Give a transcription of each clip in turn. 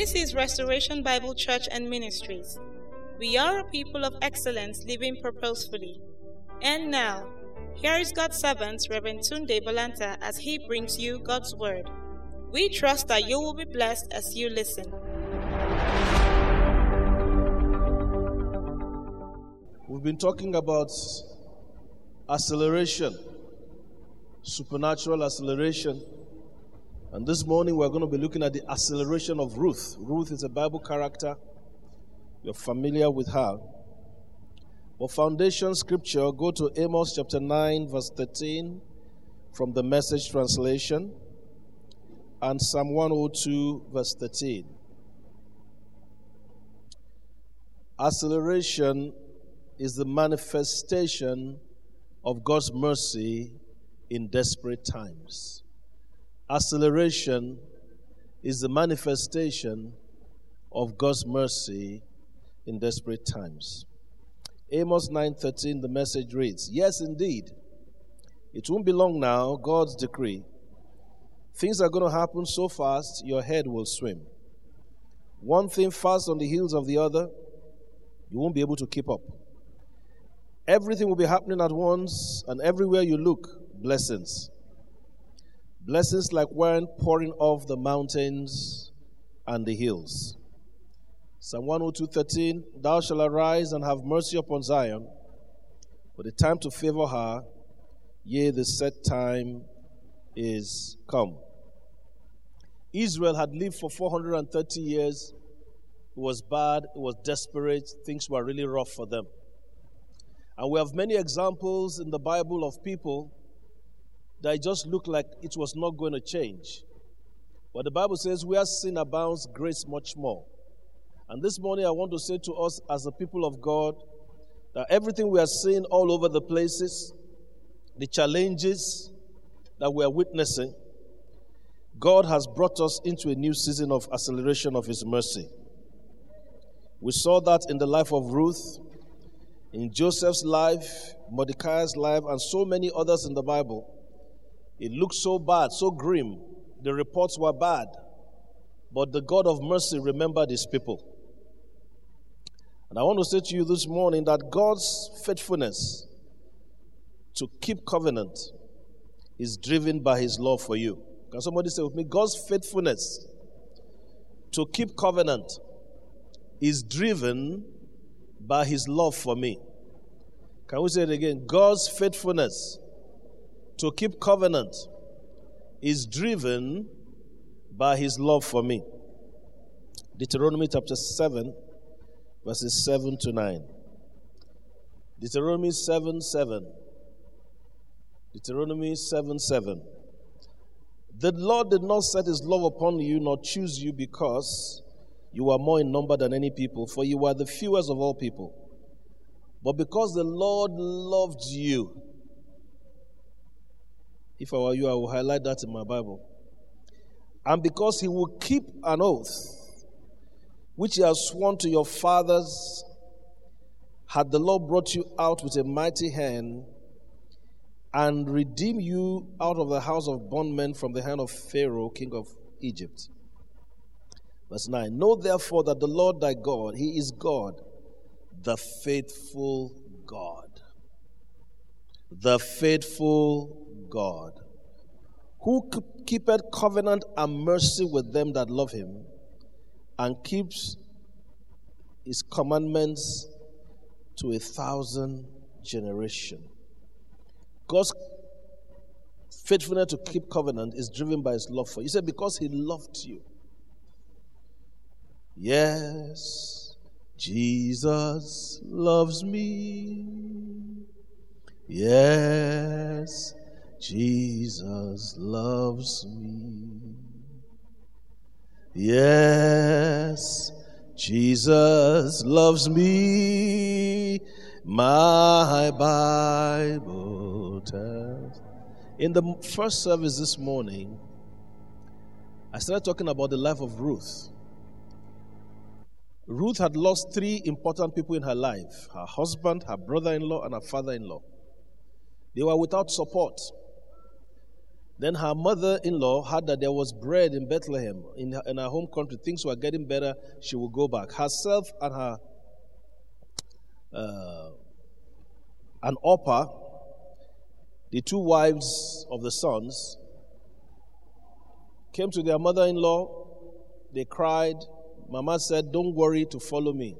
This is Restoration Bible Church and Ministries. We are a people of excellence living purposefully. And now, here is God's servant, Reverend Tunde Balanta, as he brings you God's Word. We trust that you will be blessed as you listen. We've been talking about acceleration, supernatural acceleration. And this morning we're going to be looking at the acceleration of Ruth. Ruth is a Bible character. You're familiar with her. For foundation scripture, go to Amos chapter 9, verse 13 from the message translation and Psalm 102, verse 13. Acceleration is the manifestation of God's mercy in desperate times. Acceleration is the manifestation of God's mercy in desperate times. Amos 9:13 the message reads, "Yes indeed. It won't be long now, God's decree. Things are going to happen so fast your head will swim. One thing fast on the heels of the other, you won't be able to keep up. Everything will be happening at once, and everywhere you look, blessings. Blessings like wine pouring off the mountains and the hills. Psalm 102:13 Thou shalt arise and have mercy upon Zion, for the time to favor her, yea, the set time is come. Israel had lived for 430 years. It was bad, it was desperate, things were really rough for them. And we have many examples in the Bible of people that just looked like it was not going to change. But the Bible says, Where sin abounds, grace much more. And this morning, I want to say to us as the people of God that everything we are seeing all over the places, the challenges that we are witnessing, God has brought us into a new season of acceleration of His mercy. We saw that in the life of Ruth in Joseph's life, Mordecai's life, and so many others in the Bible, it looked so bad, so grim. The reports were bad. But the God of mercy remembered his people. And I want to say to you this morning that God's faithfulness to keep covenant is driven by his love for you. Can somebody say with me? God's faithfulness to keep covenant is driven by his love for me. Can we say it again? God's faithfulness to keep covenant is driven by his love for me. Deuteronomy chapter 7, verses 7 to 9. Deuteronomy 7 7. Deuteronomy 7 7. The Lord did not set his love upon you nor choose you because you are more in number than any people, for you are the fewest of all people. But because the Lord loved you, if I were you, I will highlight that in my Bible. And because he will keep an oath which he has sworn to your fathers, had the Lord brought you out with a mighty hand and redeemed you out of the house of bondmen from the hand of Pharaoh, king of Egypt. Verse 9 Know therefore that the Lord thy God, he is God, the faithful God. The faithful God, who keepeth covenant and mercy with them that love him, and keeps his commandments to a thousand generation. God's faithfulness to keep covenant is driven by his love for you. He said, Because he loved you. Yes, Jesus loves me. Yes, Jesus loves me. Yes, Jesus loves me. My Bible tells. In the first service this morning, I started talking about the life of Ruth. Ruth had lost three important people in her life her husband, her brother in law, and her father in law. They were without support. Then her mother in law heard that there was bread in Bethlehem, in her, in her home country. Things were getting better. She would go back. Herself and her, uh, and Orpah, the two wives of the sons, came to their mother in law. They cried. Mama said, Don't worry to follow me.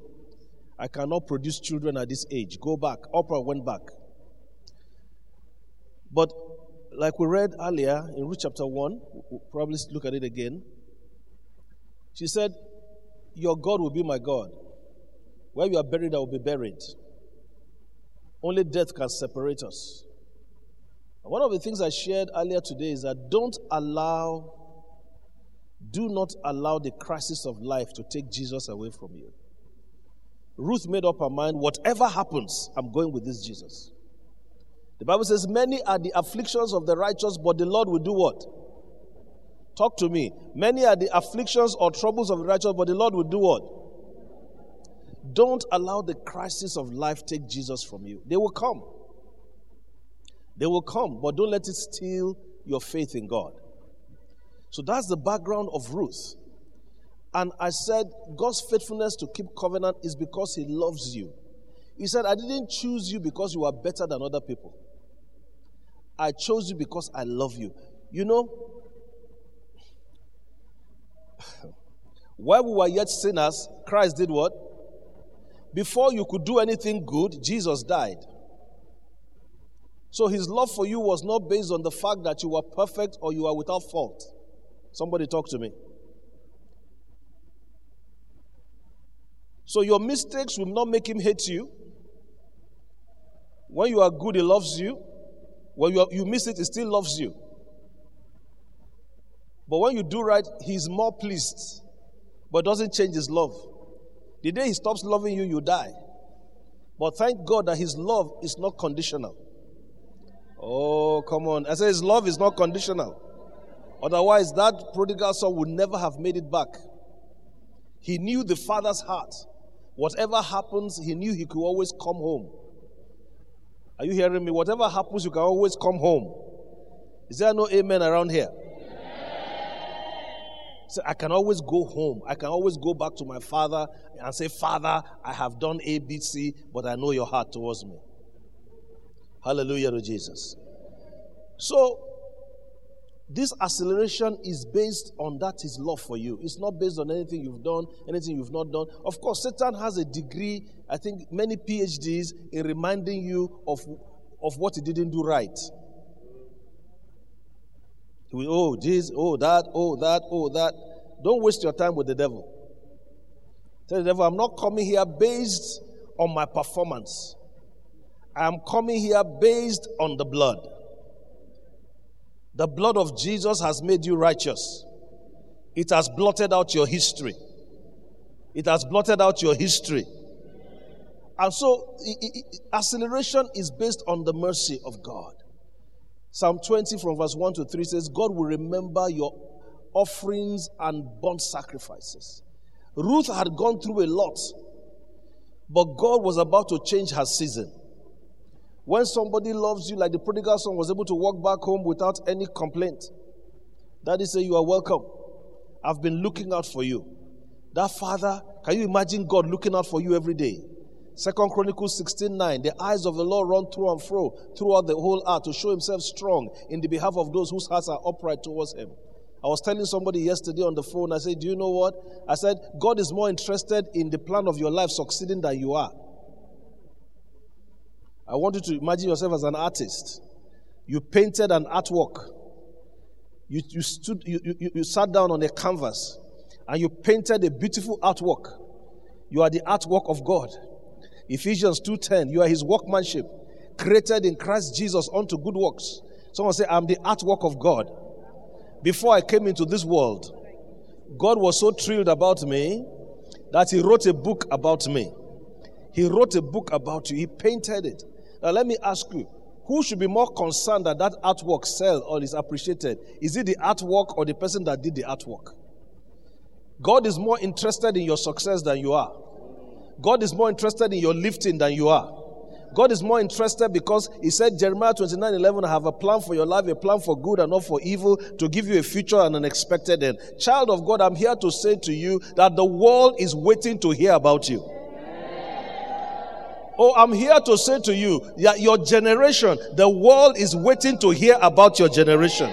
I cannot produce children at this age. Go back. Orpah went back. But like we read earlier in Ruth chapter 1, we'll probably look at it again. She said, Your God will be my God. Where you are buried, I will be buried. Only death can separate us. And one of the things I shared earlier today is that don't allow, do not allow the crisis of life to take Jesus away from you. Ruth made up her mind whatever happens, I'm going with this Jesus. The Bible says, Many are the afflictions of the righteous, but the Lord will do what? Talk to me. Many are the afflictions or troubles of the righteous, but the Lord will do what? Don't allow the crisis of life take Jesus from you. They will come. They will come, but don't let it steal your faith in God. So that's the background of Ruth. And I said, God's faithfulness to keep covenant is because He loves you. He said, I didn't choose you because you are better than other people. I chose you because I love you. You know, while we were yet sinners, Christ did what? Before you could do anything good, Jesus died. So his love for you was not based on the fact that you were perfect or you are without fault. Somebody talk to me. So your mistakes will not make him hate you. When you are good, he loves you. When you, you miss it, he still loves you. But when you do right, he's more pleased, but doesn't change his love. The day he stops loving you, you die. But thank God that his love is not conditional. Oh, come on. I say his love is not conditional. Otherwise, that prodigal son would never have made it back. He knew the father's heart. Whatever happens, he knew he could always come home. Are you hearing me? Whatever happens, you can always come home. Is there no amen around here? So I can always go home. I can always go back to my father and say, Father, I have done A, B, C, but I know your heart towards me. Hallelujah to Jesus. So this acceleration is based on that his love for you. It's not based on anything you've done, anything you've not done. Of course, Satan has a degree, I think many PhDs, in reminding you of, of what he didn't do right. He will, oh, this, oh, that, oh, that, oh, that. Don't waste your time with the devil. Tell the devil, I'm not coming here based on my performance. I'm coming here based on the blood. The blood of Jesus has made you righteous. It has blotted out your history. It has blotted out your history. And so, acceleration is based on the mercy of God. Psalm 20 from verse 1 to 3 says, God will remember your offerings and burnt sacrifices. Ruth had gone through a lot, but God was about to change her season. When somebody loves you, like the prodigal son was able to walk back home without any complaint, daddy say, You are welcome. I've been looking out for you. That father, can you imagine God looking out for you every day? Second Chronicles 16 9. The eyes of the Lord run through and fro throughout the whole earth to show himself strong in the behalf of those whose hearts are upright towards him. I was telling somebody yesterday on the phone, I said, Do you know what? I said, God is more interested in the plan of your life succeeding than you are. I want you to imagine yourself as an artist. You painted an artwork. You, you, stood, you, you, you sat down on a canvas and you painted a beautiful artwork. You are the artwork of God. Ephesians 2:10, you are his workmanship, created in Christ Jesus unto good works. Someone say, I'm the artwork of God. Before I came into this world, God was so thrilled about me that he wrote a book about me. He wrote a book about you. He painted it. Now, let me ask you who should be more concerned that that artwork sell or is appreciated? Is it the artwork or the person that did the artwork? God is more interested in your success than you are. God is more interested in your lifting than you are. God is more interested because He said, Jeremiah 29 11, I have a plan for your life, a plan for good and not for evil, to give you a future and an expected end. Child of God, I'm here to say to you that the world is waiting to hear about you. Oh, I'm here to say to you that your generation, the world is waiting to hear about your generation.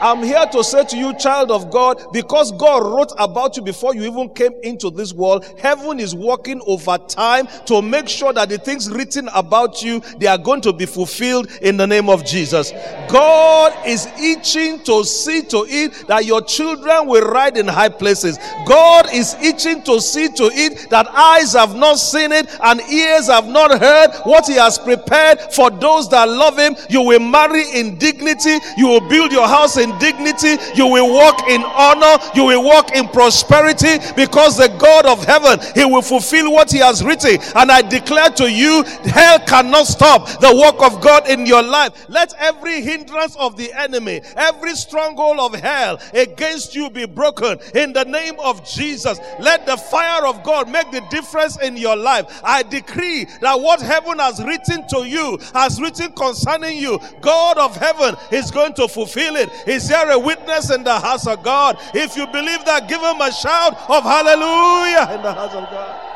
I'm here to say to you, child of God, because God wrote about you before you even came into this world, heaven is working over time to make sure that the things written about you, they are going to be fulfilled in the name of Jesus. God is itching to see to it that your children will ride in high places. God is itching to see to it that eyes have not seen it and ears have not heard what He has prepared for those that love Him. You will marry in dignity. You will build your house in dignity, you will walk in honor, you will walk in prosperity because the God of heaven, He will fulfill what He has written. And I declare to you, hell cannot stop the work of God in your life. Let every hindrance of the enemy, every stronghold of hell against you be broken in the name of Jesus. Let the fire of God make the difference in your life. I decree that what heaven has written to you, has written concerning you, God of heaven is going to fulfill it. Is there a witness in the house of God? If you believe that, give him a shout of hallelujah in the house of God.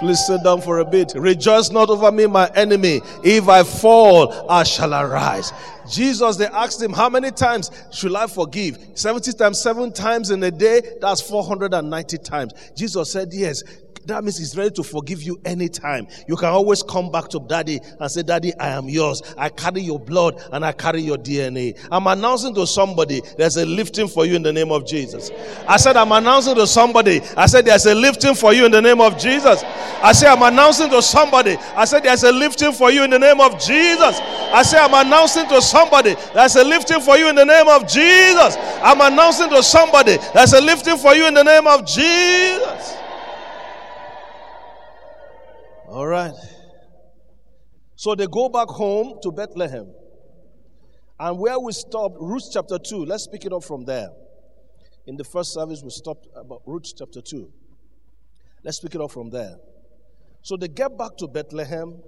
Please sit down for a bit. Rejoice not over me, my enemy. If I fall, I shall arise. Jesus, they asked him, How many times should I forgive? 70 times, seven times in a day, that's 490 times. Jesus said, Yes. That means He's ready to forgive you anytime. You can always come back to Daddy and say, Daddy, I am yours. I carry your blood and I carry your DNA. I'm announcing to somebody there's a lifting for you in the name of Jesus. I said, I'm announcing to somebody. I said, there's a lifting for you in the name of Jesus. I said, I'm announcing to somebody. I said, there's a lifting for you in the name of Jesus. I said, I'm announcing to somebody. There's a lifting for you in the name of Jesus. I'm announcing to somebody. There's a lifting for you in the name of Jesus. Right. So they go back home to Bethlehem. And where we stopped, Ruth chapter 2, let's pick it up from there. In the first service, we stopped about Ruth chapter 2. Let's pick it up from there. So they get back to Bethlehem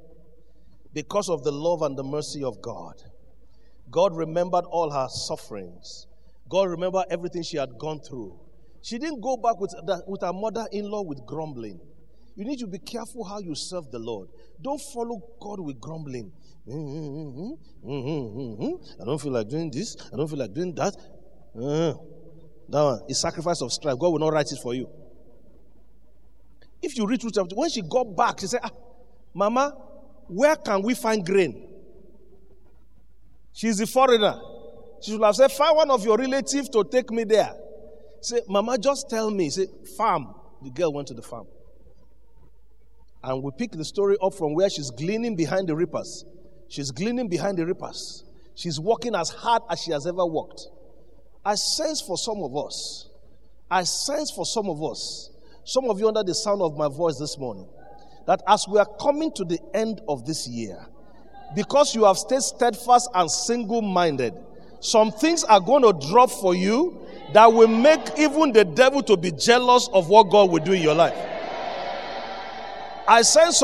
because of the love and the mercy of God. God remembered all her sufferings. God remembered everything she had gone through. She didn't go back with, the, with her mother in law with grumbling. You need to be careful how you serve the Lord. Don't follow God with grumbling. I don't feel like doing this. I don't feel like doing that. Uh, that one is sacrifice of strife. God will not write it for you. If you read through chapter, when she got back, she said, ah, Mama, where can we find grain? She's a foreigner. She should have said, Find one of your relatives to take me there. Say, Mama, just tell me. Say, farm. The girl went to the farm. And we pick the story up from where she's gleaning behind the reapers. She's gleaning behind the reapers. She's working as hard as she has ever worked. I sense for some of us, I sense for some of us, some of you under the sound of my voice this morning, that as we are coming to the end of this year, because you have stayed steadfast and single minded, some things are going to drop for you that will make even the devil to be jealous of what God will do in your life. I sense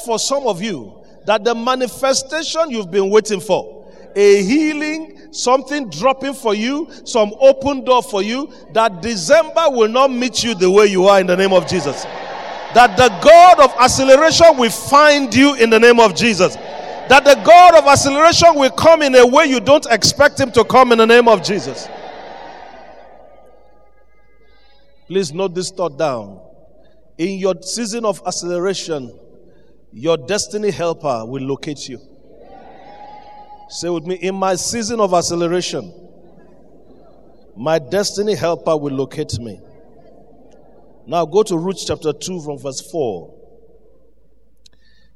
for some of you that the manifestation you've been waiting for, a healing, something dropping for you, some open door for you, that December will not meet you the way you are in the name of Jesus. That the God of acceleration will find you in the name of Jesus. That the God of acceleration will come in a way you don't expect him to come in the name of Jesus. Please note this thought down. In your season of acceleration, your destiny helper will locate you. Say with me, in my season of acceleration, my destiny helper will locate me. Now go to Ruth chapter 2 from verse 4.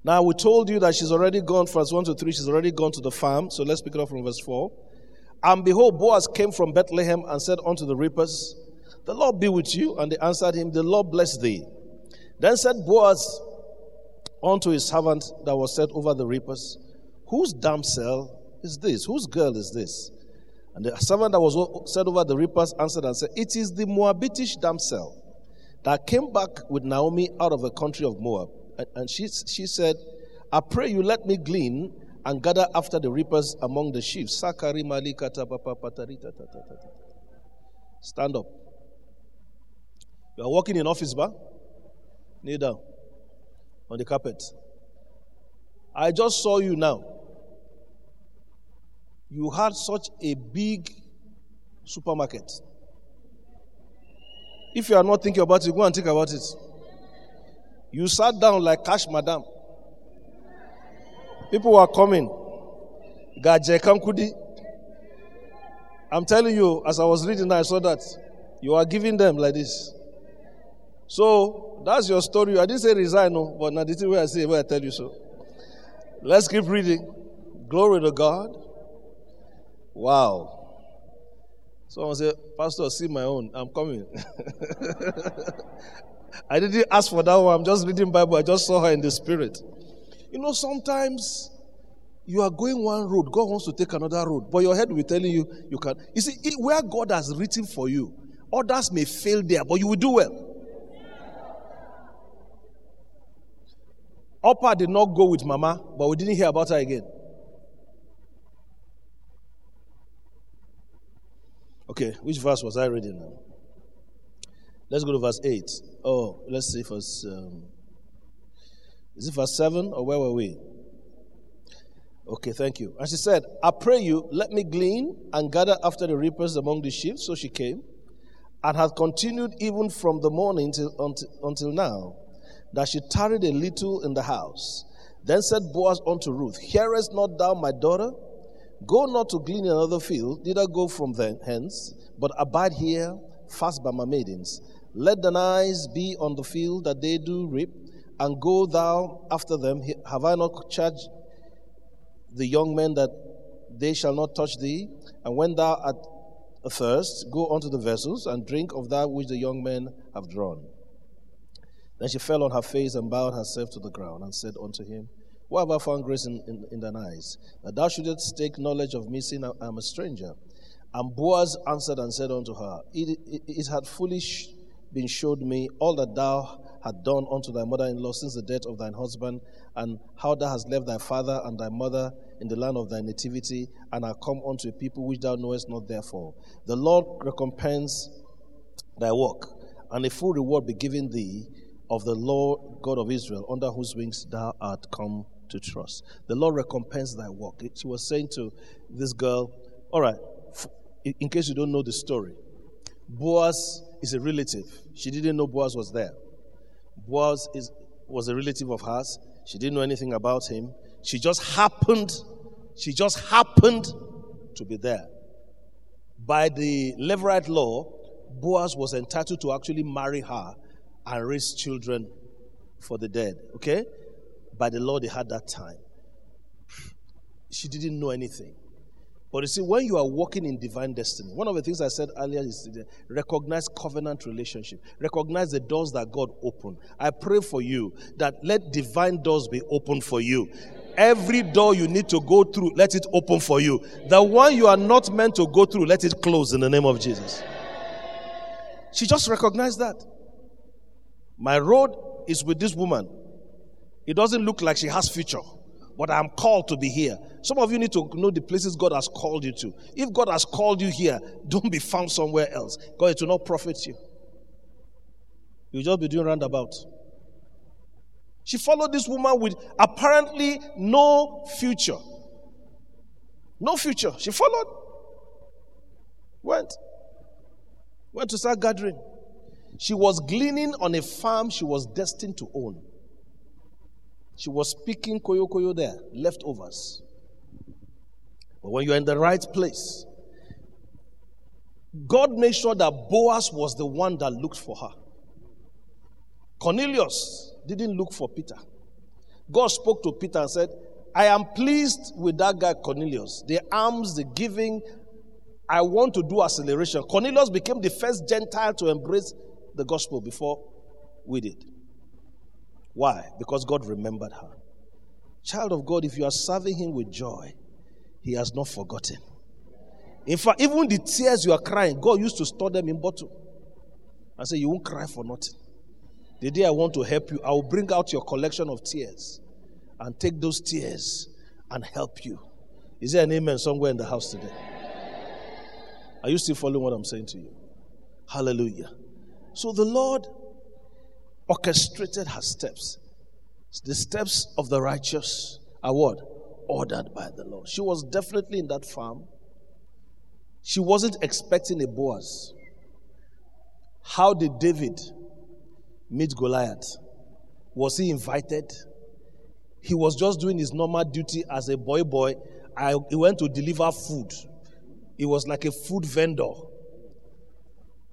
Now we told you that she's already gone, verse 1 to 3, she's already gone to the farm. So let's pick it up from verse 4. And behold, Boaz came from Bethlehem and said unto the reapers, The Lord be with you. And they answered him, The Lord bless thee. Then said Boaz unto his servant that was set over the reapers, Whose damsel is this? Whose girl is this? And the servant that was set over the reapers answered and said, It is the Moabitish damsel that came back with Naomi out of the country of Moab. And, she, she said, I pray you let me glean and gather after the reapers among the sheaves. Stand up. You are walking in office bar. Kneel down on the carpet. I just saw you now. You had such a big supermarket. If you are not thinking about it, go and think about it. You sat down like cash madam. People were coming. I'm telling you, as I was reading, I saw that. You are giving them like this. So that's your story. I didn't say resign, no, but now this is where I say where I tell you so. Let's keep reading. Glory to God. Wow. Someone said, Pastor, see my own. I'm coming. I didn't ask for that one. I'm just reading Bible. I just saw her in the spirit. You know, sometimes you are going one road, God wants to take another road, but your head will be telling you you can't. You see, where God has written for you, others may fail there, but you will do well. Orpah did not go with Mama, but we didn't hear about her again. Okay, which verse was I reading now? Let's go to verse 8. Oh, let's see verse. Um, is it verse 7 or where were we? Okay, thank you. And she said, I pray you, let me glean and gather after the reapers among the sheep. So she came and had continued even from the morning till, until, until now that she tarried a little in the house. Then said Boaz unto Ruth, Hearest not thou, my daughter? Go not to glean in another field, neither go from hence, but abide here, fast by my maidens. Let thine eyes be on the field that they do reap, and go thou after them. Have I not charged the young men that they shall not touch thee? And when thou art athirst, go unto the vessels, and drink of that which the young men have drawn. Then she fell on her face and bowed herself to the ground and said unto him, Why have I found grace in, in, in thine eyes? That thou shouldest take knowledge of me, seeing I am a stranger. And Boaz answered and said unto her, It, it, it had fully been showed me all that thou had done unto thy mother in law since the death of thine husband, and how thou hast left thy father and thy mother in the land of thy nativity, and are come unto a people which thou knowest not therefore. The Lord recompense thy work, and a full reward be given thee of the Lord God of Israel, under whose wings thou art come to trust. The Lord recompense thy work. She was saying to this girl, All right, in case you don't know the story, Boaz is a relative. She didn't know Boaz was there. Boaz is, was a relative of hers. She didn't know anything about him. She just happened, she just happened to be there. By the Levirate law, Boaz was entitled to actually marry her and raise children for the dead. Okay? By the law, they had that time. She didn't know anything. But you see, when you are walking in divine destiny, one of the things I said earlier is recognize covenant relationship. Recognize the doors that God opened. I pray for you that let divine doors be open for you. Every door you need to go through, let it open for you. The one you are not meant to go through, let it close in the name of Jesus. She just recognized that. My road is with this woman. It doesn't look like she has future, but I'm called to be here. Some of you need to know the places God has called you to. If God has called you here, don't be found somewhere else. God, it will not profit you. You'll just be doing roundabout. She followed this woman with apparently no future. No future. She followed. Went. Went to start gathering. She was gleaning on a farm she was destined to own. She was picking koyo koyo there, leftovers. But when you're in the right place, God made sure that Boaz was the one that looked for her. Cornelius didn't look for Peter. God spoke to Peter and said, I am pleased with that guy Cornelius. The alms, the giving, I want to do acceleration. Cornelius became the first Gentile to embrace the gospel before we did. Why? Because God remembered her. Child of God, if you are serving Him with joy, He has not forgotten. In fact, even the tears you are crying, God used to store them in bottle and say, You won't cry for nothing. The day I want to help you, I will bring out your collection of tears and take those tears and help you. Is there an amen somewhere in the house today? Are you still following what I'm saying to you? Hallelujah. So the Lord orchestrated her steps. The steps of the righteous are what? Ordered by the Lord. She was definitely in that farm. She wasn't expecting a Boaz. How did David meet Goliath? Was he invited? He was just doing his normal duty as a boy boy. I, he went to deliver food. He was like a food vendor.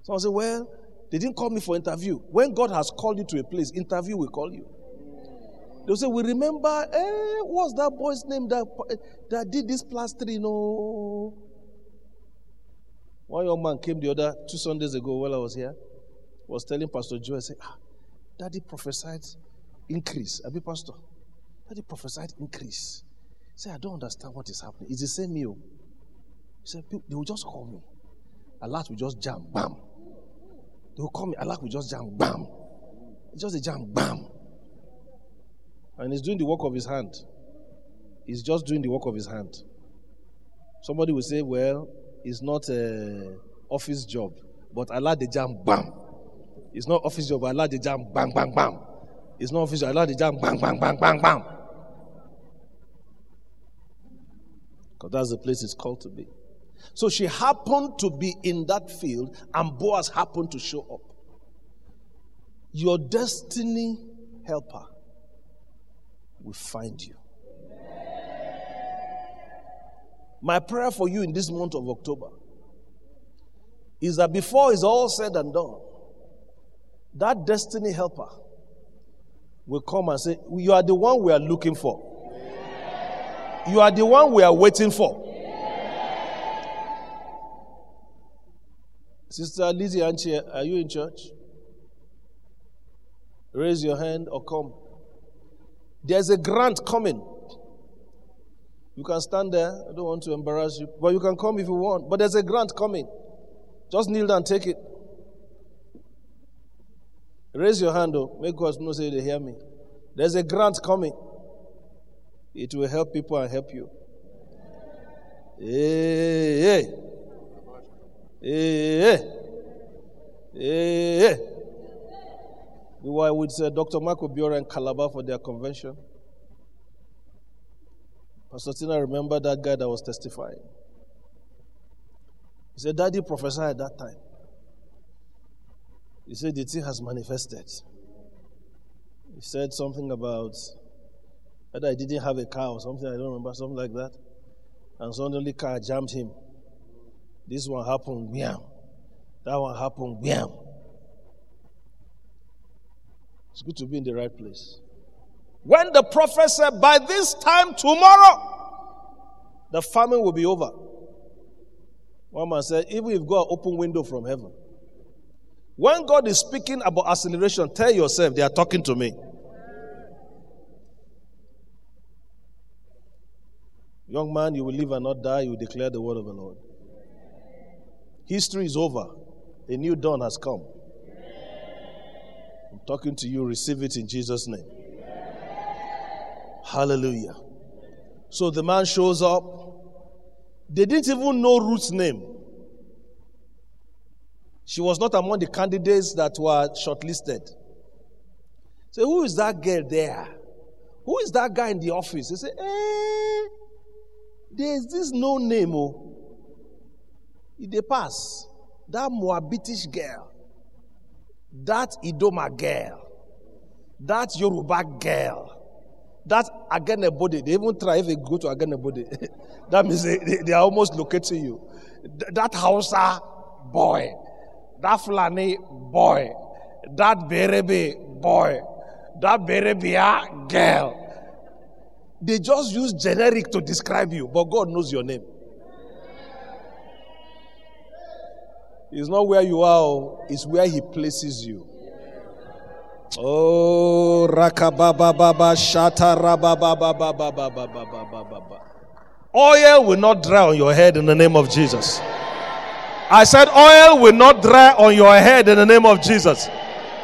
So I said, Well, they didn't call me for interview. When God has called you to a place, interview will call you. They'll say, We remember, eh, what's that boy's name that, that did this plastering? No. One young man came the other two Sundays ago while I was here, was telling Pastor Joe, I said, ah, Daddy prophesied increase. I be pastor. Daddy prophesied increase. He said, I don't understand what is happening. It's the same meal. He said, they will just call me. A lot will just jam, bam. They will call me. A lot will just jam, bam. It's just a jam, bam. And he's doing the work of his hand. He's just doing the work of his hand. Somebody will say, well, it's not a office job, but Allah the jam bam. It's not office job, Allah the jam bang bang bang. It's not office job, Allah the jam bang bang bang bang bang. Because that's the place it's called to be. So she happened to be in that field, and Boaz happened to show up. Your destiny helper will find you. My prayer for you in this month of October is that before it's all said and done, that destiny helper will come and say, You are the one we are looking for. You are the one we are waiting for. Sister Lizzie Anchi, are you in church? Raise your hand or come. There's a grant coming you can stand there. I don't want to embarrass you. But you can come if you want. But there's a grant coming. Just kneel down, take it. Raise your hand, though. Make God know say they hear me. There's a grant coming. It will help people and help you. Hey, hey. Eh, eh, eh. Hey, hey. Hey, hey. We were with uh, Dr. Michael Biora and Calabar for their convention. Pastor Tina remember that guy that was testifying. He said, Daddy prophesied at that time. He said, The thing has manifested. He said something about that I didn't have a car or something, I don't remember, something like that. And suddenly car jammed him. This one happened, bam. That one happened, bam. It's good to be in the right place. When the prophet said, By this time tomorrow, the famine will be over. One man said, Even if God open window from heaven. When God is speaking about acceleration, tell yourself they are talking to me. Young man, you will live and not die. You declare the word of the Lord. History is over. A new dawn has come. I'm talking to you. Receive it in Jesus' name. Hallelujah. So the man shows up. They didn't even know Ruth's name. She was not among the candidates that were shortlisted. So who is that girl there? Who is that guy in the office? They say, eh, there's this no name. Oh. They pass. That Moabitish girl. That Idoma girl. That Yoruba girl that again a body, they even try if they go to again body. that means they, they, they, are almost locating you. Th- that Hausa boy, that Fulani boy, that Berebe boy, that Berebia girl. They just use generic to describe you, but God knows your name. It's not where you are, oh. it's where He places you. Oh, shata. Oil will not dry on your head in the name of Jesus. I said, oil will not dry on your head in the name of Jesus.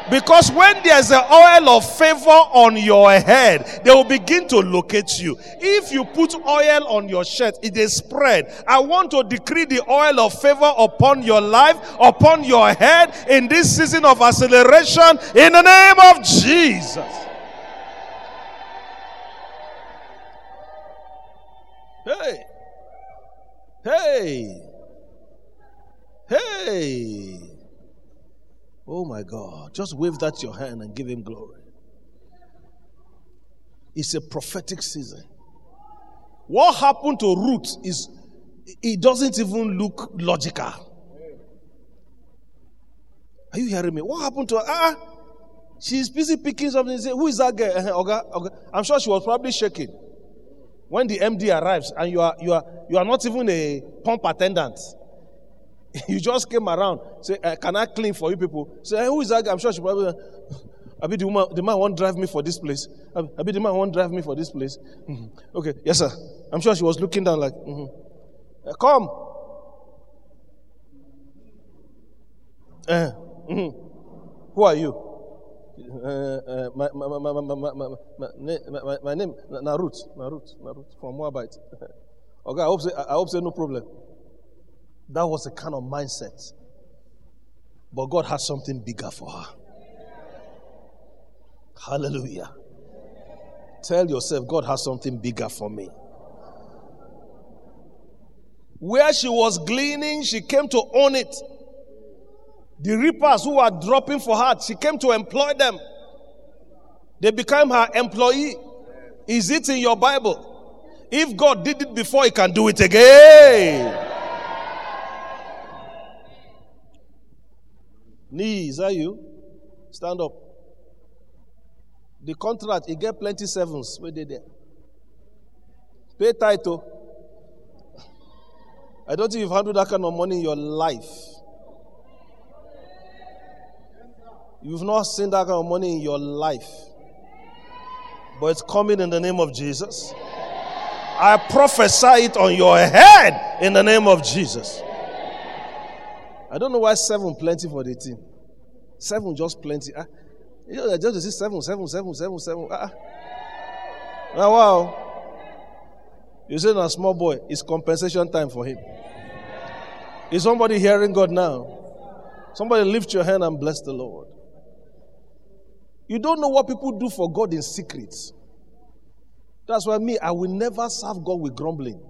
Because when there's an oil of favor on your head, they will begin to locate you. If you put oil on your shirt, it is spread. I want to decree the oil of favor upon your life, upon your head in this season of acceleration in the name of Jesus. Hey. Hey. Hey. Oh my God. Just wave that your hand and give him glory. It's a prophetic season. What happened to Ruth is it doesn't even look logical. Are you hearing me? What happened to her? Ah, she's busy picking something. Say, who is that girl? I'm sure she was probably shaking when the MD arrives, and you are you are you are not even a pump attendant. You just came around, say, uh, Can I clean for you people? Say, hey, Who is that guy? I'm sure she probably. I be the, woman, the man won't drive me for this place. I be the man won't drive me for this place. Mm-hmm. Okay, yes, sir. I'm sure she was looking down like, mm-hmm. uh, Come. Uh, mm-hmm. Who are you? Uh, uh, my, my name, Narut. Narut. Narut from Moabite. okay, I hope, say, I hope say no problem. That was a kind of mindset. But God had something bigger for her. Hallelujah. Tell yourself, God has something bigger for me. Where she was gleaning, she came to own it. The reapers who were dropping for her, she came to employ them. They became her employee. Is it in your Bible? If God did it before, He can do it again. Knee, is that you? Stand up. The contract, he get plenty sevens. Where they there? Pay title. Oh. I don't think you've handled that kind of money in your life. You've not seen that kind of money in your life. But it's coming in the name of Jesus. I prophesy it on your head in the name of Jesus. I don't know why seven plenty for the team. Seven just plenty. Ah, you know, just to see seven, seven, seven, seven, seven. Ah, ah. wow. You say, a small boy, it's compensation time for him. Is somebody hearing God now? Somebody lift your hand and bless the Lord. You don't know what people do for God in secret. That's why me, I will never serve God with grumbling.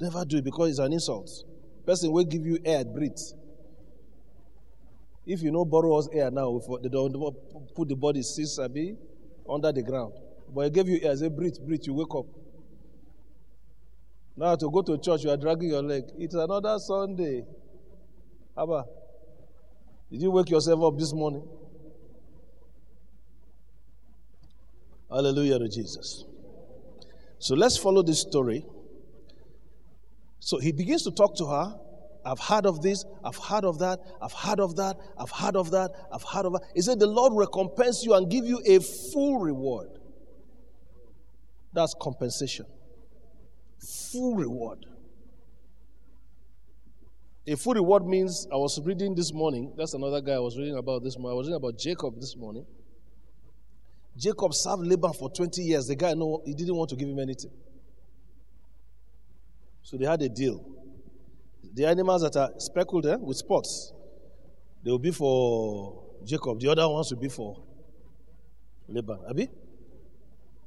Never do it because it's an insult. Person will give you air, breathe. If you know borrow us air now, they don't put the body six under the ground. But I gave you air, say breathe, breathe, you wake up. Now to go to church, you are dragging your leg. It's another Sunday. Abba, did you wake yourself up this morning? Hallelujah to Jesus. So let's follow this story. So he begins to talk to her. I've heard of this, I've heard of that, I've heard of that, I've heard of that, I've heard of that. He said, The Lord recompense you and give you a full reward. That's compensation. Full reward. A full reward means I was reading this morning. That's another guy I was reading about this morning. I was reading about Jacob this morning. Jacob served Laban for 20 years. The guy, no, he didn't want to give him anything. So they had a deal. The animals that are speckled eh, with spots, they will be for Jacob. The other ones will be for Laban. Abi? Do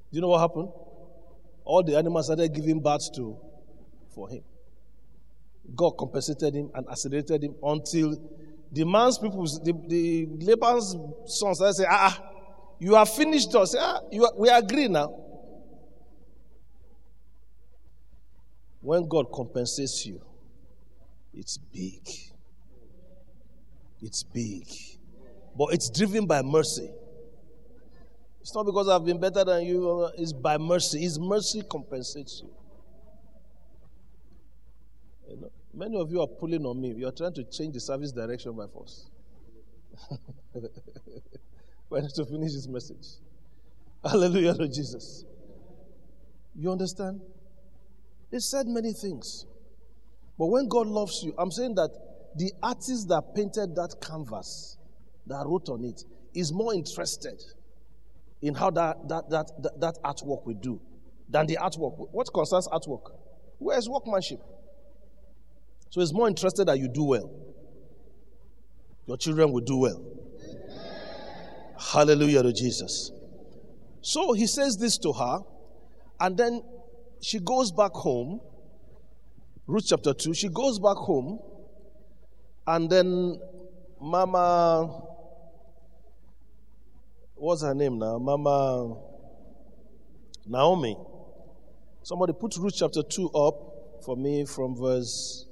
you know what happened? All the animals started giving birth to for him. God compensated him and accelerated him until the man's people, the, the Laban's sons started saying, ah, ah you have finished us. Ah, are, we agree now. When God compensates you, it's big. It's big. But it's driven by mercy. It's not because I've been better than you, uh, it's by mercy. His mercy compensates you. you know, many of you are pulling on me. You are trying to change the service direction by force. When to finish this message. Hallelujah to Jesus. You understand? He said many things. But when God loves you, I'm saying that the artist that painted that canvas that wrote on it is more interested in how that, that, that, that, that artwork will do than the artwork. What concerns artwork? Where's workmanship? So he's more interested that you do well. Your children will do well. Hallelujah to Jesus. So he says this to her, and then she goes back home. Ruth chapter 2, she goes back home, and then Mama, what's her name now? Mama Naomi. Somebody put Ruth chapter 2 up for me from verse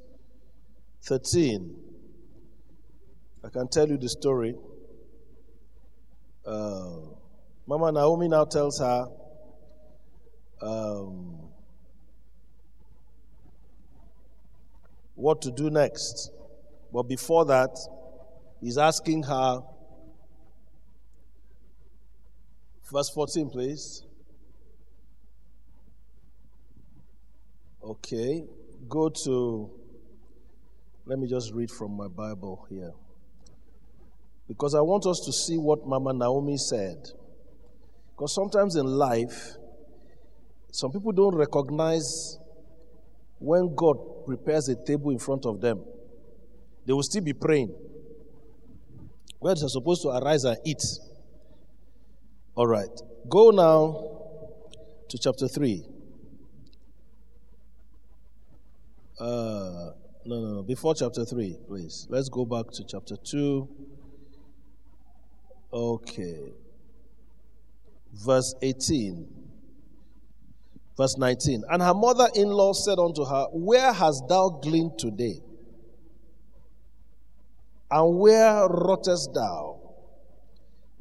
13. I can tell you the story. Uh, Mama Naomi now tells her, um, what to do next. But before that, he's asking her, verse 14, please. Okay, go to, let me just read from my Bible here. Because I want us to see what Mama Naomi said. Because sometimes in life, some people don't recognize when God prepares a table in front of them. They will still be praying. Where they're supposed to arise and eat. All right. Go now to chapter 3. Uh, no, no, no. Before chapter 3, please. Let's go back to chapter 2. Okay. Verse 18. Verse 19. And her mother in law said unto her, Where hast thou gleaned today? And where rottest thou?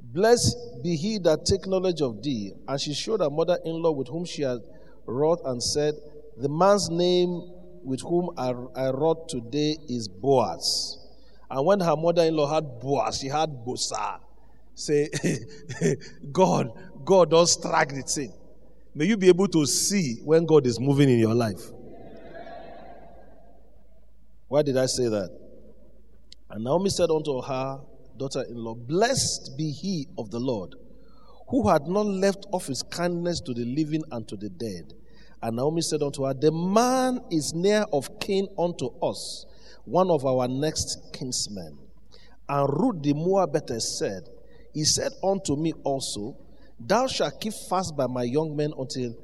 Blessed be he that take knowledge of thee. And she showed her mother in law with whom she had wrought and said, The man's name with whom I, I wrought today is Boaz. And when her mother in law had Boaz, she had Bosa say, God, God don't strike the thing. May you be able to see when God is moving in your life. Why did I say that? And Naomi said unto her daughter in law, Blessed be he of the Lord, who had not left off his kindness to the living and to the dead. And Naomi said unto her, The man is near of kin unto us, one of our next kinsmen. And Ruth the Moabitess said, he said unto me also, Thou shalt keep fast by my young men until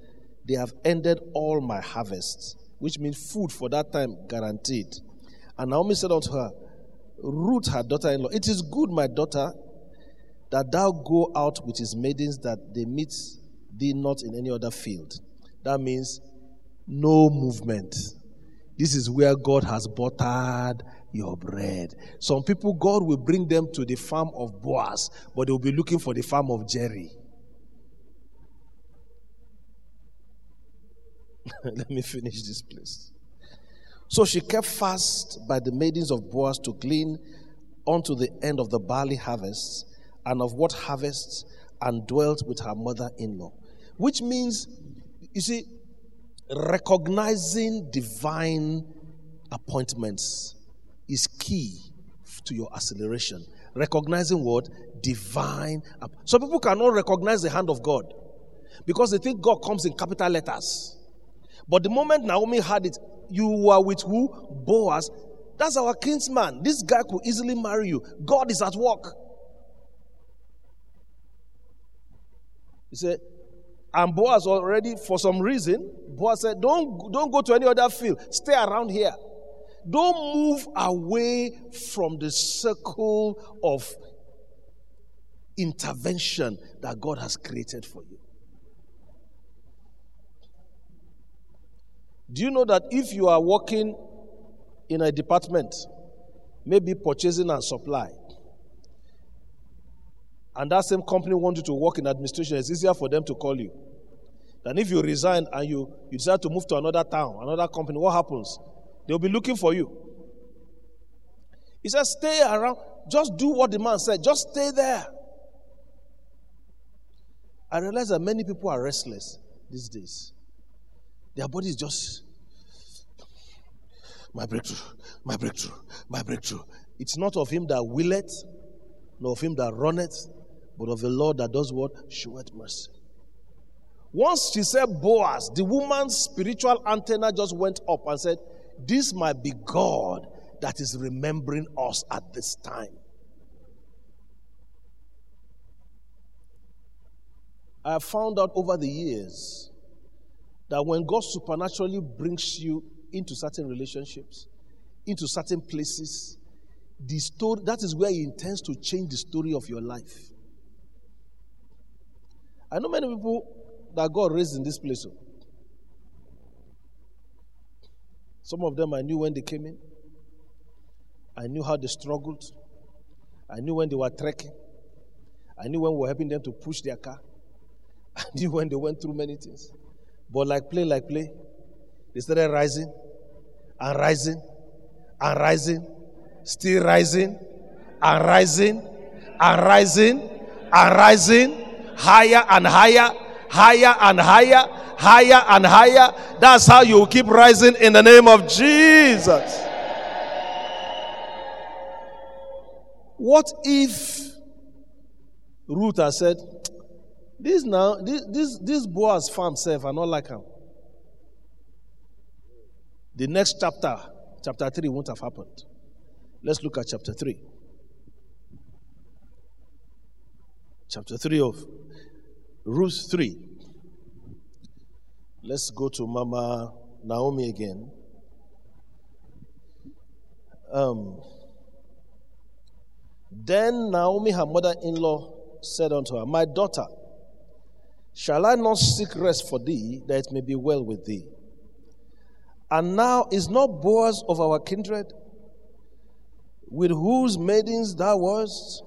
they have ended all my harvests, which means food for that time guaranteed. And Naomi said unto her, Ruth, her daughter in law, It is good, my daughter, that thou go out with his maidens, that they meet thee not in any other field. That means no movement. This is where God has buttered your bread. Some people, God will bring them to the farm of Boaz, but they will be looking for the farm of Jerry. Let me finish this, please. So she kept fast by the maidens of Boaz to glean unto the end of the barley harvests and of what harvests, and dwelt with her mother in law. Which means, you see, recognizing divine appointments is key to your acceleration. Recognizing what? Divine. Some people cannot recognize the hand of God because they think God comes in capital letters. But the moment Naomi had it, you were with who? Boaz. That's our kinsman. This guy could easily marry you. God is at work. He said, and Boaz already, for some reason, Boaz said, Don't, don't go to any other field. Stay around here. Don't move away from the circle of intervention that God has created for you. Do you know that if you are working in a department, maybe purchasing and supply, and that same company wants you to work in administration, it's easier for them to call you than if you resign and you, you decide to move to another town, another company. What happens? They'll be looking for you. He says, Stay around. Just do what the man said. Just stay there. I realize that many people are restless these days. Their body is just my breakthrough, my breakthrough, my breakthrough. It's not of him that willeth, nor of him that runneth, but of the Lord that does what? Showeth mercy. Once she said Boaz, the woman's spiritual antenna just went up and said, This might be God that is remembering us at this time. I have found out over the years that when God supernaturally brings you into certain relationships, into certain places, the story that is where He intends to change the story of your life. I know many people that God raised in this place. Oh. Some of them I knew when they came in. I knew how they struggled. I knew when they were trekking. I knew when we were helping them to push their car. I knew when they went through many things. But like play, like play, they started rising and rising and rising, still rising and rising and rising and rising, higher and higher, higher and higher, higher and higher. That's how you keep rising in the name of Jesus. What if Ruth has said, this now, this, this, this Boaz farm self, I not like him. The next chapter, chapter 3, won't have happened. Let's look at chapter 3. Chapter 3 of Ruth 3. Let's go to Mama Naomi again. Um, then Naomi, her mother in law, said unto her, My daughter, Shall I not seek rest for thee, that it may be well with thee? And now is not Boaz of our kindred, with whose maidens thou wast?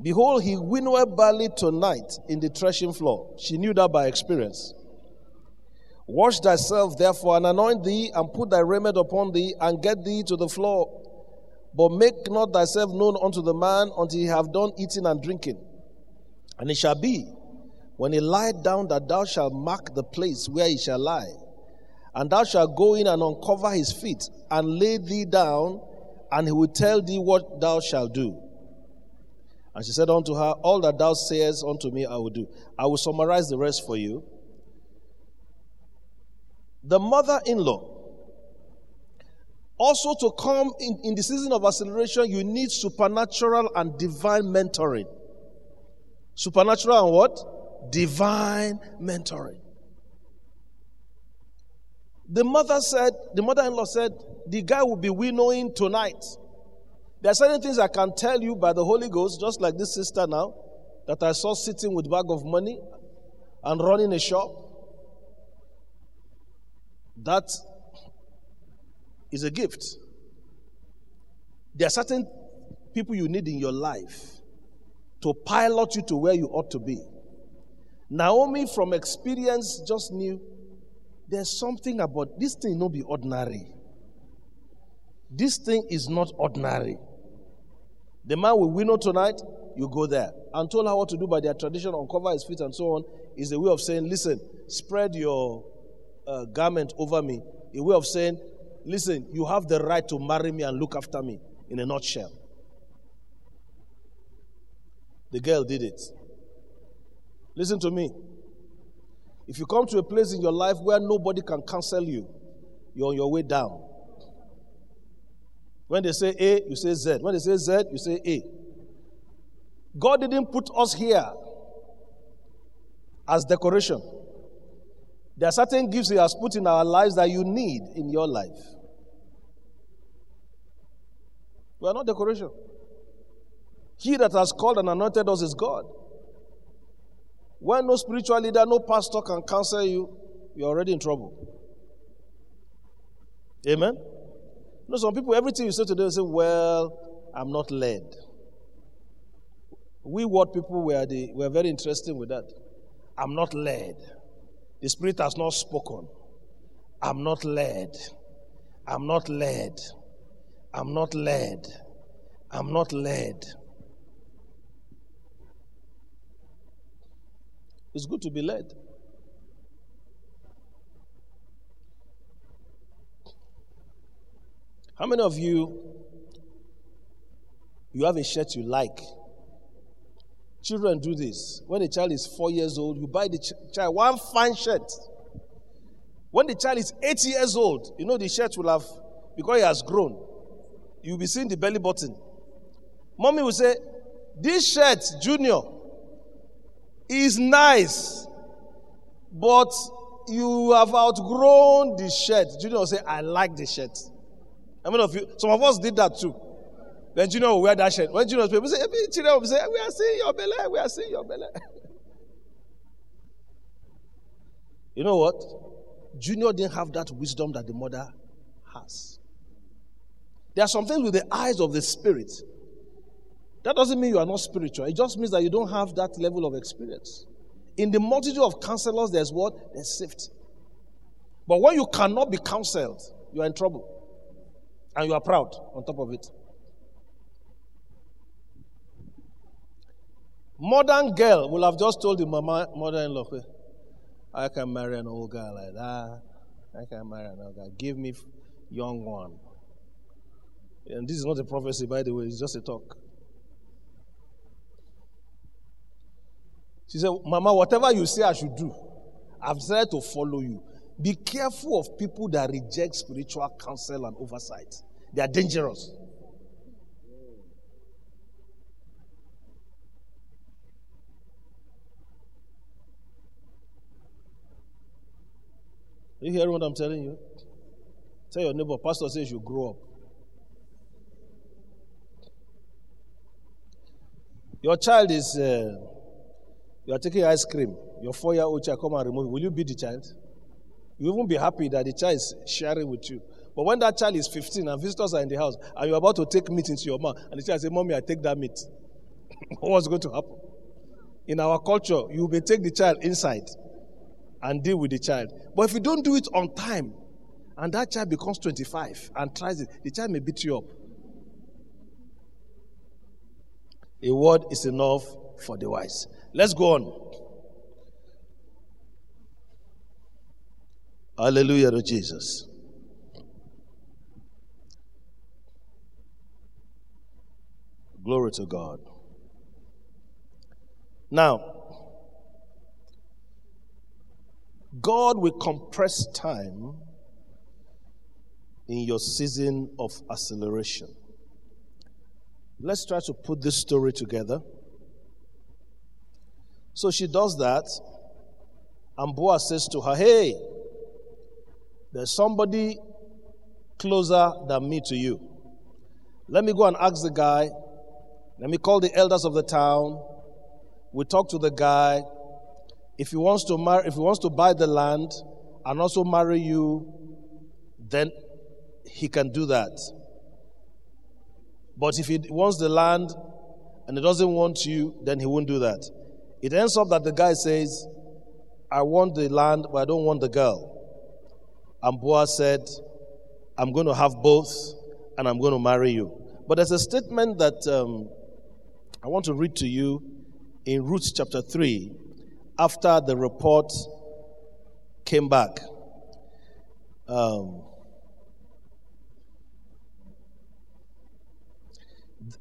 Behold, he winnowed barley tonight in the threshing floor. She knew that by experience. Wash thyself, therefore, and anoint thee, and put thy raiment upon thee, and get thee to the floor. But make not thyself known unto the man until he have done eating and drinking. And it shall be, when he lie down, that thou shalt mark the place where he shall lie. And thou shalt go in and uncover his feet, and lay thee down, and he will tell thee what thou shalt do. And she said unto her, All that thou sayest unto me, I will do. I will summarize the rest for you. The mother in law. Also, to come in, in the season of acceleration, you need supernatural and divine mentoring. Supernatural and what? Divine mentoring. The mother said, the mother in law said, the guy will be winnowing tonight. There are certain things I can tell you by the Holy Ghost, just like this sister now, that I saw sitting with bag of money and running a shop. That is a gift. There are certain people you need in your life to pilot you to where you ought to be. Naomi, from experience, just knew there's something about this thing, not be ordinary. This thing is not ordinary. The man will winnow tonight, you go there. And told her what to do by their tradition, uncover his feet and so on, is a way of saying, listen, spread your uh, garment over me. A way of saying, listen, you have the right to marry me and look after me, in a nutshell. The girl did it. Listen to me. If you come to a place in your life where nobody can cancel you, you're on your way down. When they say A, you say Z. When they say Z, you say A. God didn't put us here as decoration. There are certain gifts He has put in our lives that you need in your life. We are not decoration. He that has called and anointed us is God. When no spiritual leader, no pastor can counsel you, you're already in trouble. Amen? You know, some people, everything you say to them, say, Well, I'm not led. We what people were the were very interested with that. I'm not led. The Spirit has not spoken. I'm not led. I'm not led. I'm not led. I'm not led. It's good to be led. How many of you You have a shirt you like. Children do this. When a child is four years old, you buy the ch- child one fine shirt. When the child is eight years old, you know the shirt will have, because he has grown, you'll be seeing the belly button. Mommy will say, This shirt, Junior, is nice, but you have outgrown the shirt. Junior will say, I like the shirt. I mean, of you, some of us did that too. Then Junior will wear that shirt. When Junior people say, Junior will say, We are seeing your belly, we are seeing your belly. you know what? Junior didn't have that wisdom that the mother has. There are some things with the eyes of the spirit. That doesn't mean you are not spiritual. It just means that you don't have that level of experience. In the multitude of counselors, there's what? There's safety. But when you cannot be counseled, you are in trouble. And you are proud on top of it. Modern girl will have just told the mama, mother-in-law, I can marry an old guy like that. I can marry an old guy. Give me young one. And this is not a prophecy, by the way, it's just a talk. She said, Mama, whatever you say I should do, I've decided to follow you. Be careful of people that reject spiritual counsel and oversight. They are dangerous. You hear what I'm telling you? Tell your neighbor, Pastor says you grow up. Your child is, uh, you are taking ice cream. Your four year old child come and remove it. Will you beat the child? You won't be happy that the child is sharing with you. But when that child is 15 and visitors are in the house and you're about to take meat into your mouth, and the child says, Mommy, I take that meat. What's going to happen? In our culture, you may take the child inside and deal with the child. But if you don't do it on time, and that child becomes 25 and tries it, the child may beat you up. A word is enough for the wise. Let's go on. Hallelujah to Jesus. Glory to God. Now, God will compress time in your season of acceleration. Let's try to put this story together. So she does that, and Boaz says to her, Hey, there's somebody closer than me to you. Let me go and ask the guy. Let me call the elders of the town. We talk to the guy. If he wants to marry, if he wants to buy the land and also marry you, then he can do that. But if he wants the land and he doesn't want you, then he won't do that. It ends up that the guy says, I want the land, but I don't want the girl. And Boaz said, I'm going to have both and I'm going to marry you. But there's a statement that um, I want to read to you in Ruth chapter 3 after the report came back. Um,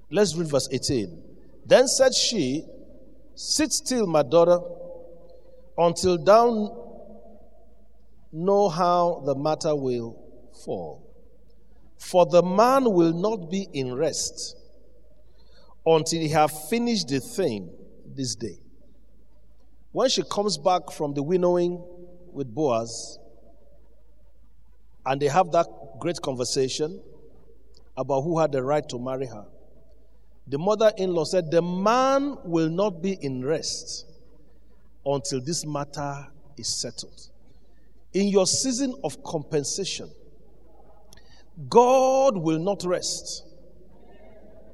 let's read verse 18. Then said she, Sit still, my daughter, until thou know how the matter will fall. For the man will not be in rest until he have finished the thing this day. When she comes back from the winnowing with Boaz, and they have that great conversation about who had the right to marry her, the mother in law said, The man will not be in rest until this matter is settled. In your season of compensation, God will not rest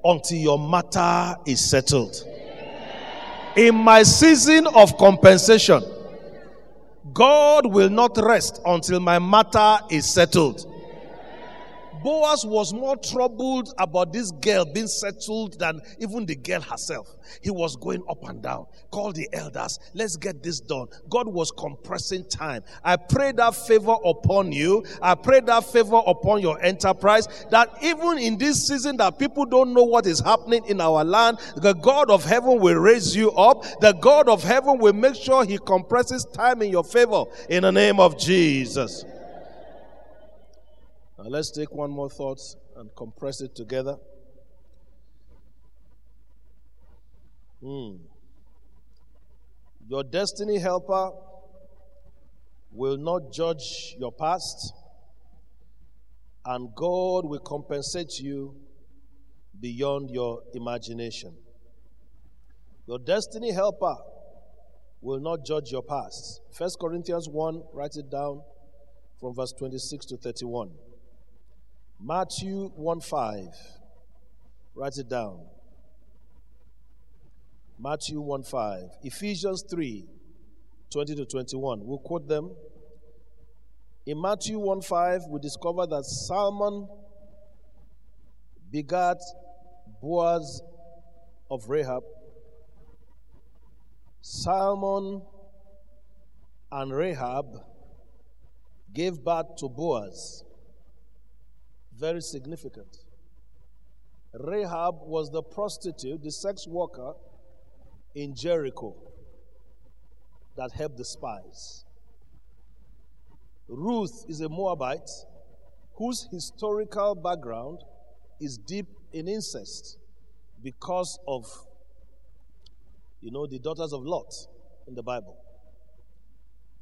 until your matter is settled in my season of compensation, God will not rest until my matter is settled. Boaz was more troubled about this girl being settled than even the girl herself. He was going up and down. Call the elders. Let's get this done. God was compressing time. I pray that favor upon you. I pray that favor upon your enterprise. That even in this season that people don't know what is happening in our land, the God of heaven will raise you up. The God of heaven will make sure he compresses time in your favor in the name of Jesus. Now let's take one more thought and compress it together. Hmm. Your destiny helper will not judge your past, and God will compensate you beyond your imagination. Your destiny helper will not judge your past. 1 Corinthians 1, write it down from verse 26 to 31. Matthew 1 5. Write it down. Matthew 1 5. Ephesians 3 20 to 21. We'll quote them. In Matthew 1 5, we discover that Salmon begat Boaz of Rahab. Salmon and Rahab gave birth to Boaz very significant. Rahab was the prostitute, the sex worker in Jericho that helped the spies. Ruth is a Moabite whose historical background is deep in incest because of, you know, the daughters of Lot in the Bible.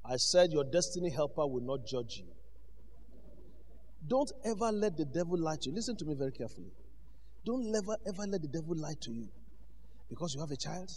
I said, Your destiny helper will not judge you. Don't ever let the devil lie to you. Listen to me very carefully. Don't ever, ever let the devil lie to you. Because you have a child,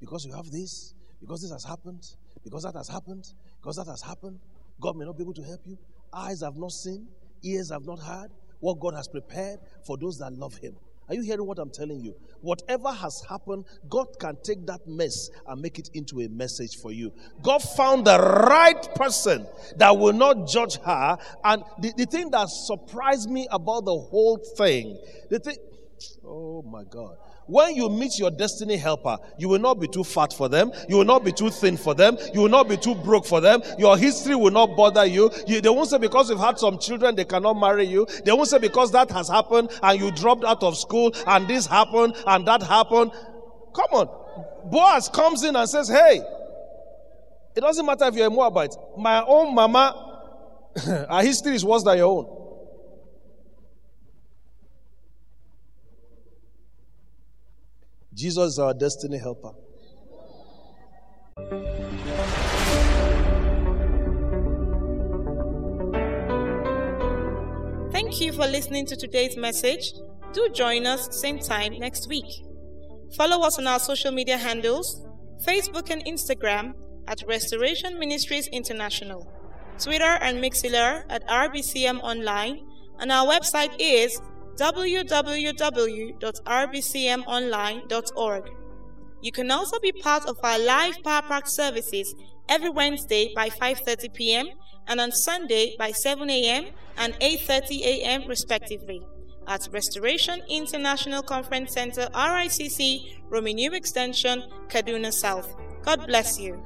because you have this, because this has happened, because that has happened, because that has happened. God may not be able to help you. Eyes have not seen, ears have not heard what God has prepared for those that love Him. Are you hearing what I'm telling you? Whatever has happened, God can take that mess and make it into a message for you. God found the right person that will not judge her. And the, the thing that surprised me about the whole thing, the thing, oh my God. When you meet your destiny helper, you will not be too fat for them. You will not be too thin for them. You will not be too broke for them. Your history will not bother you. you they won't say because you've had some children, they cannot marry you. They won't say because that has happened and you dropped out of school and this happened and that happened. Come on. Boaz comes in and says, Hey, it doesn't matter if you're a Moabite. My own mama, her history is worse than your own. Jesus is our destiny helper. Thank you for listening to today's message. Do join us same time next week. Follow us on our social media handles Facebook and Instagram at Restoration Ministries International, Twitter and Mixlr at RBCM Online, and our website is www.rbcmonline.org. You can also be part of our live Power Pack services every Wednesday by 5:30 p.m. and on Sunday by 7 a.m. and 8:30 a.m. respectively at Restoration International Conference Center RICC Romeo Extension Kaduna South. God bless you.